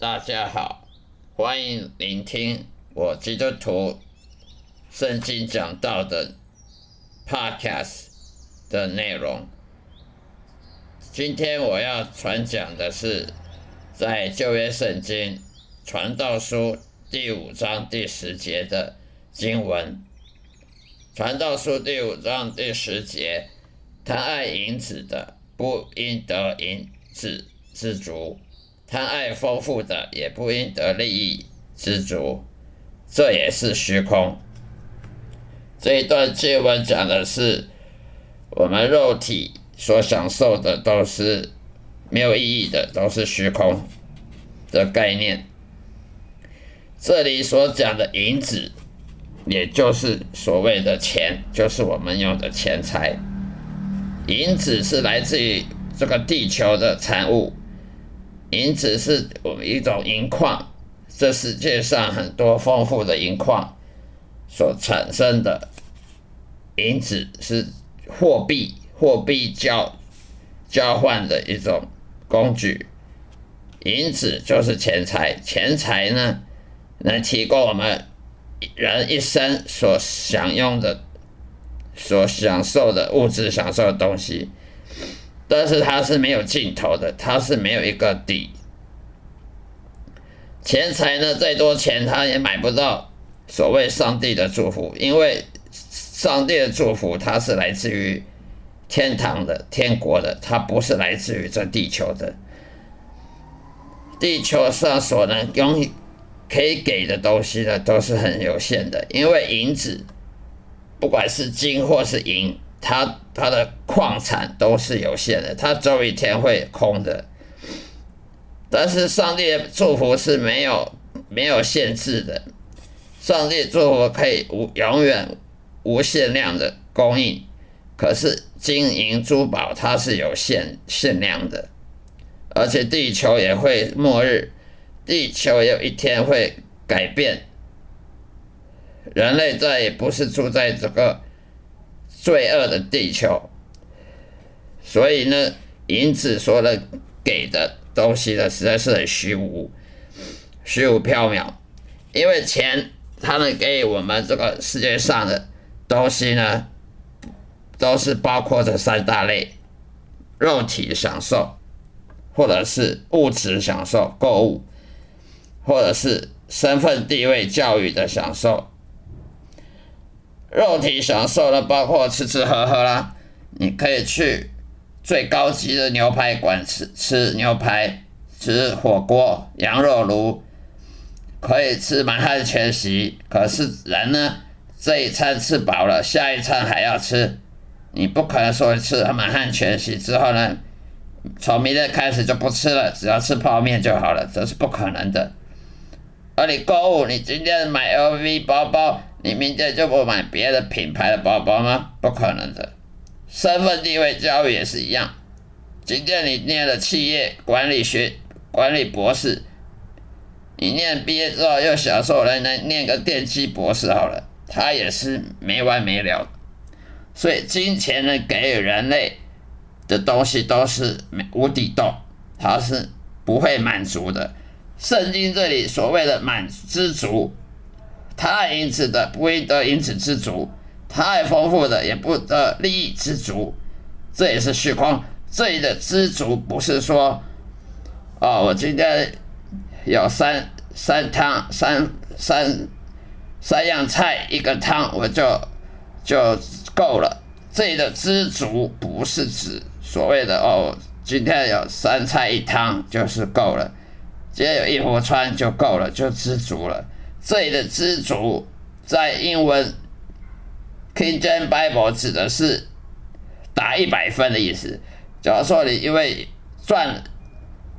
大家好，欢迎聆听我基督徒圣经讲道的 Podcast 的内容。今天我要传讲的是在旧约圣经传道书第五章第十节的经文。传道书第五章第十节：贪爱银子的，不应得银子知足；贪爱丰富的，也不应得利益知足。这也是虚空。这一段经文讲的是，我们肉体所享受的都是没有意义的，都是虚空的概念。这里所讲的银子。也就是所谓的钱，就是我们用的钱财。银子是来自于这个地球的产物，银子是我们一种银矿，这世界上很多丰富的银矿所产生的银子是货币，货币交交换的一种工具。银子就是钱财，钱财呢能提供我们。人一生所享用的、所享受的物质享受的东西，但是它是没有尽头的，它是没有一个底。钱财呢，再多钱，它也买不到所谓上帝的祝福，因为上帝的祝福它是来自于天堂的、天国的，它不是来自于这地球的。地球上所能拥可以给的东西呢，都是很有限的，因为银子，不管是金或是银，它它的矿产都是有限的，它总有一天会空的。但是上帝的祝福是没有没有限制的，上帝祝福可以无永远无限量的供应，可是金银珠宝它是有限限量的，而且地球也会末日。地球也有一天会改变，人类再也不是住在这个罪恶的地球，所以呢，银子说的给的东西呢，实在是很虚无、虚无缥缈。因为钱，它能给我们这个世界上的东西呢，都是包括这三大类：肉体享受，或者是物质享受、购物。或者是身份地位、教育的享受，肉体享受呢，包括吃吃喝喝啦。你可以去最高级的牛排馆吃吃牛排，吃火锅、羊肉炉，可以吃满汉全席。可是人呢，这一餐吃饱了，下一餐还要吃，你不可能说吃满汉全席之后呢，从明天开始就不吃了，只要吃泡面就好了，这是不可能的。而你购物，你今天买 LV 包包，你明天就不买别的品牌的包包吗？不可能的。身份地位教育也是一样。今天你念了企业管理学管理博士，你念毕业之后又享受来来念个电机博士好了，他也是没完没了。所以金钱呢，给予人类的东西都是无底洞，它是不会满足的。圣经这里所谓的满知足，太因此的不应得因此知足，太丰富的也不得利益知足，这也是虚空。这里的知足不是说，哦，我今天有三三汤三三三样菜一个汤我就就够了。这里的知足不是指所谓的哦，今天有三菜一汤就是够了。只要有衣服穿就够了，就知足了。这里的知足，在英文 King James Bible 指的是打一百分的意思。假如说你因为赚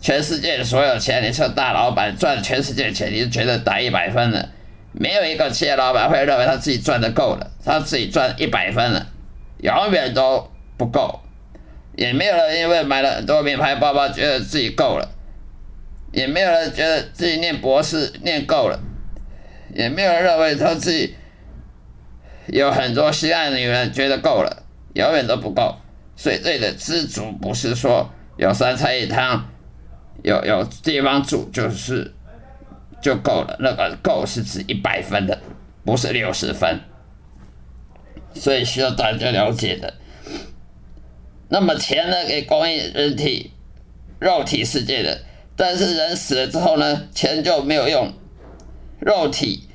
全世界的所有钱，你是大老板赚全世界的钱，你就觉得打一百分了。没有一个企业老板会认为他自己赚的够了，他自己赚一百分了，永远都不够。也没有人因为买了很多名牌包包，觉得自己够了。也没有人觉得自己念博士念够了，也没有人认为他自己有很多心爱的女人觉得够了，永远都不够。所以这里的知足不是说有三菜一汤，有有地方住就是就够了。那个够是指一百分的，不是六十分，所以需要大家了解的。那么钱呢，给供应人体肉体世界的，但是人死了之后呢，钱就没有用。肉体，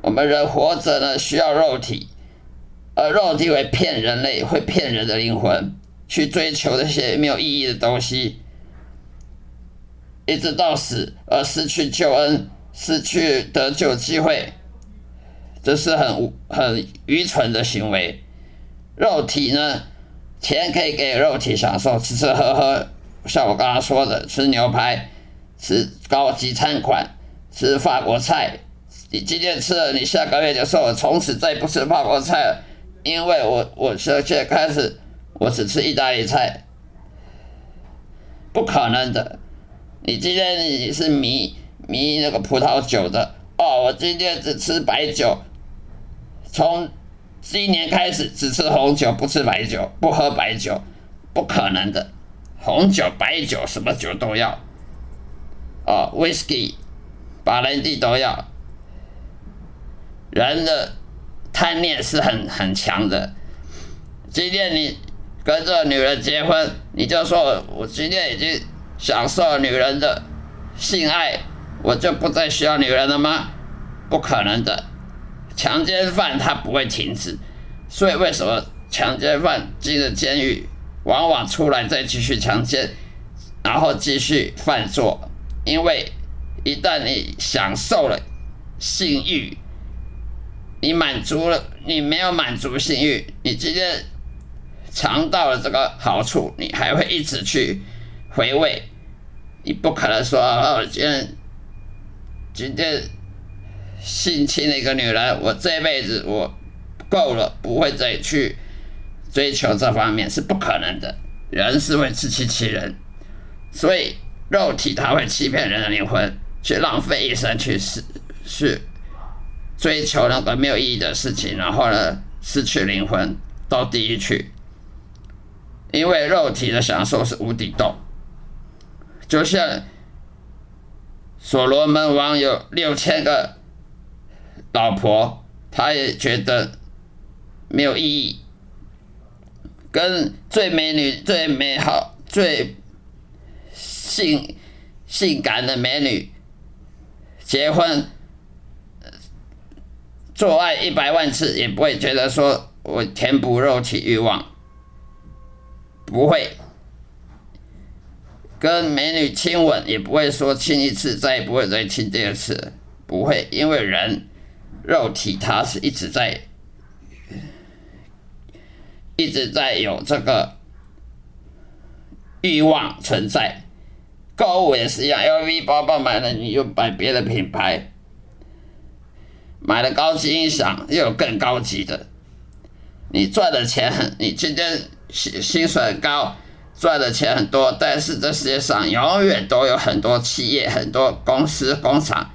我们人活着呢，需要肉体，而肉体会骗人类，会骗人的灵魂，去追求那些没有意义的东西，一直到死而失去救恩，失去得救机会，这是很很愚蠢的行为。肉体呢？钱可以给肉体享受，吃吃喝喝，像我刚刚说的，吃牛排，吃高级餐馆，吃法国菜。你今天吃了，你下个月就说：“我，从此再不吃法国菜了，因为我我现在开始，我只吃意大利菜，不可能的。你今天你是迷迷那个葡萄酒的，哦，我今天只吃白酒，从。今年开始只吃红酒，不吃白酒，不喝白酒，不可能的。红酒、白酒，什么酒都要。哦，whisky，把人地都要。人的贪念是很很强的。今天你跟这个女人结婚，你就说我今天已经享受女人的性爱，我就不再需要女人了吗？不可能的。强奸犯他不会停止，所以为什么强奸犯进了监狱，往往出来再继续强奸，然后继续犯错？因为一旦你享受了性欲，你满足了，你没有满足性欲，你今天尝到了这个好处，你还会一直去回味，你不可能说哦，今天今天。性侵了一个女人，我这辈子我够了，不会再去追求这方面，是不可能的。人是会自欺欺人，所以肉体它会欺骗人的灵魂，去浪费一生去是去追求那个没有意义的事情，然后呢失去灵魂到地狱去。因为肉体的享受是无底洞，就像所罗门王有六千个。老婆，他也觉得没有意义。跟最美女、最美好、最性性感的美女结婚，做爱一百万次也不会觉得说我填补肉体欲望，不会。跟美女亲吻也不会说亲一次再也不会再亲第二次，不会，因为人。肉体它是一直在，一直在有这个欲望存在。购物也是一样，LV 包包买了，你又买别的品牌，买了高级音响，又有更高级的。你赚的钱很，你今天薪薪水很高，赚的钱很多，但是这世界上永远都有很多企业、很多公司、工厂。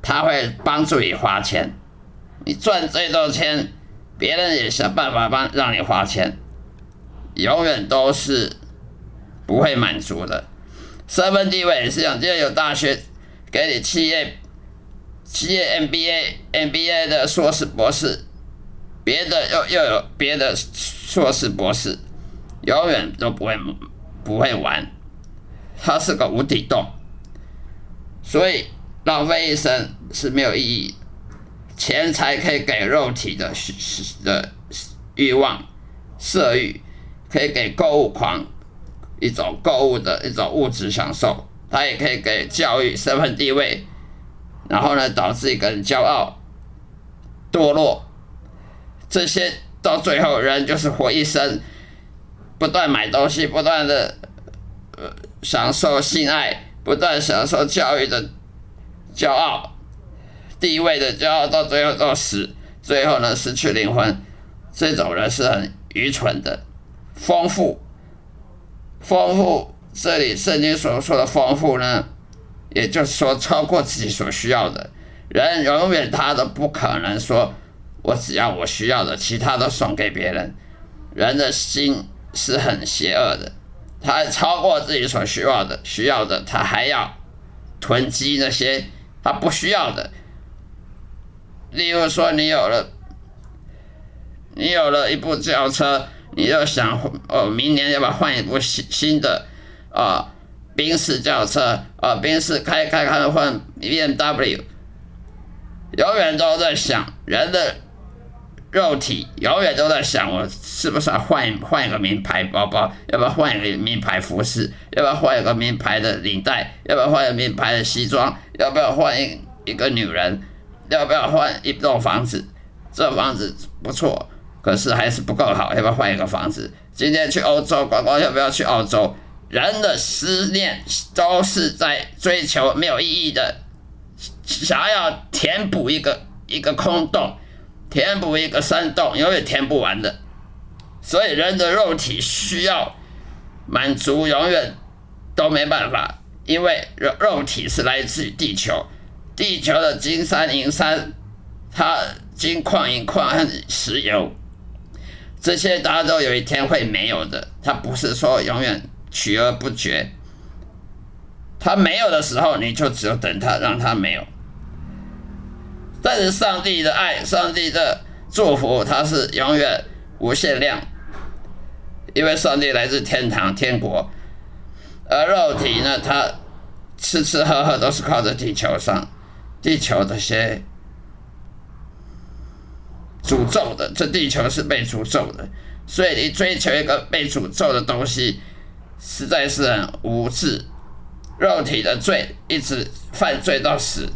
他会帮助你花钱，你赚最多钱，别人也想办法帮让你花钱，永远都是不会满足的。身份地位也是一样，今天有大学给你企业企业 MBA MBA 的硕士博士，别的又又有别的硕士博士，永远都不会不会完，它是个无底洞，所以。浪费一生是没有意义，钱财可以给肉体的的欲望、色欲，可以给购物狂一种购物的一种物质享受，它也可以给教育、身份地位，然后呢导致一个人骄傲、堕落，这些到最后人就是活一生，不断买东西，不断的呃享受性爱，不断享受教育的。骄傲、地位的骄傲，到最后到死，最后呢失去灵魂，这种人是很愚蠢的。丰富，丰富，这里圣经所说的丰富呢，也就是说超过自己所需要的。人永远他都不可能说，我只要我需要的，其他都送给别人。人的心是很邪恶的，他超过自己所需要的，需要的他还要囤积那些他不需要的。例如说，你有了，你有了一部轿车，你就想哦，明年要不要换一部新新的啊？宾士轿车啊，宾士开开开换 B M W，永远都在想人的。肉体永远都在想，我是不是要换换一个名牌包包？要不要换一个名牌服饰？要不要换一个名牌的领带？要不要换一个名牌的西装？要不要换一一个女人？要不要换一栋房子？这房子不错，可是还是不够好，要不要换一个房子？今天去欧洲观光，要不要去澳洲？人的思念都是在追求没有意义的，想要填补一个一个空洞。填补一个山洞，永远填不完的，所以人的肉体需要满足，永远都没办法，因为肉肉体是来自于地球，地球的金山银山，它金矿银矿和石油，这些大家都有一天会没有的，它不是说永远取而不绝，他没有的时候，你就只有等他，让他没有。但是上帝的爱，上帝的祝福，它是永远无限量，因为上帝来自天堂天国，而肉体呢，它吃吃喝喝都是靠着地球上，地球这些诅咒的，这地球是被诅咒的，所以你追求一个被诅咒的东西，实在是很无知，肉体的罪一直犯罪到死。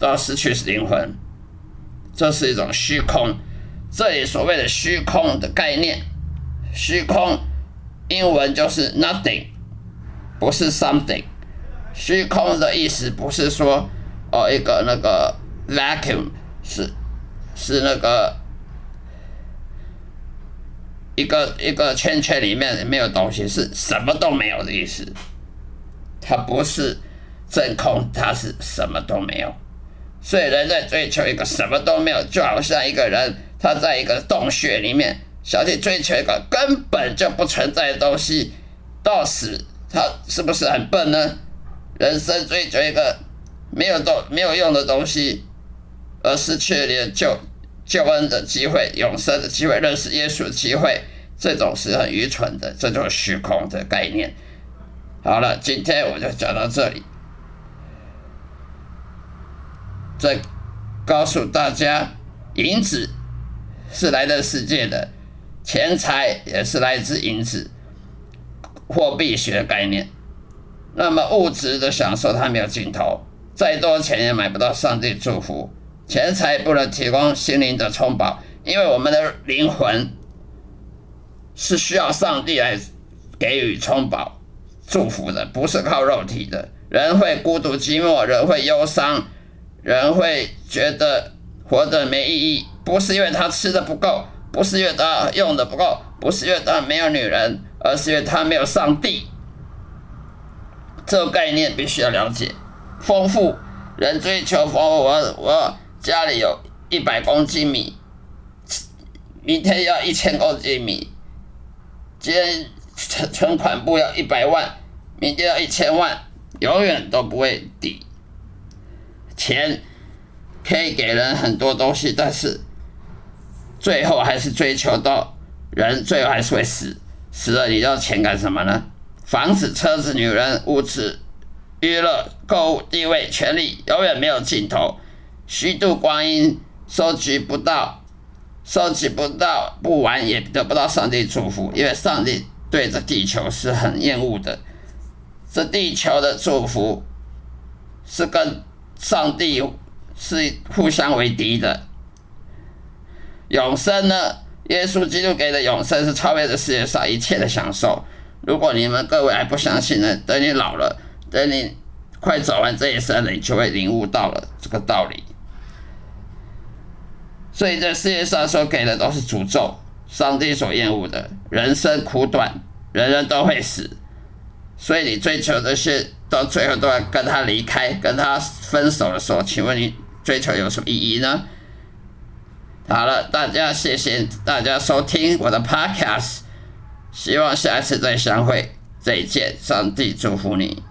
到失去灵魂，这是一种虚空。这里所谓的虚空的概念，虚空英文就是 nothing，不是 something。虚空的意思不是说哦一个那个 vacuum 是是那个一个一个圈圈里面没有东西，是什么都没有的意思。它不是真空，它是什么都没有。所以人在追求一个什么都没有，就好像一个人他在一个洞穴里面，想去追求一个根本就不存在的东西，到死他是不是很笨呢？人生追求一个没有东没有用的东西，而失去了救救恩的机会、永生的机会、认识耶稣的机会，这种是很愚蠢的，这就是虚空的概念。好了，今天我就讲到这里。再告诉大家，银子是来自世界的，钱财也是来自银子，货币学概念。那么物质的享受它没有尽头，再多钱也买不到上帝祝福，钱财不能提供心灵的充饱，因为我们的灵魂是需要上帝来给予充饱祝福的，不是靠肉体的。人会孤独寂寞，人会忧伤。人会觉得活着没意义，不是因为他吃的不够，不是因为他用的不够，不是因为他没有女人，而是因为他没有上帝。这个概念必须要了解。丰富，人追求丰富。我我家里有一百公斤米，明天要一千公斤米。今天存存款部要一百万，明天要一千万，永远都不会抵。钱可以给人很多东西，但是最后还是追求到人，最后还是会死。死了，你要钱干什么呢？房子、车子、女人、物质、娱乐、购物、地位、权利，永远没有尽头。虚度光阴，收集不到，收集不到，不玩也得不到上帝祝福，因为上帝对着地球是很厌恶的。这地球的祝福是跟。上帝是互相为敌的。永生呢？耶稣基督给的永生是超越了世界上一切的享受。如果你们各位还不相信呢，等你老了，等你快走完这一生了，你就会领悟到了这个道理。所以，这世界上所给的都是诅咒，上帝所厌恶的。人生苦短，人人都会死，所以你追求的是。到最后都要跟他离开，跟他分手的时候，请问你追求有什么意义呢？好了，大家谢谢大家收听我的 podcast，希望下一次再相会。再见，上帝祝福你。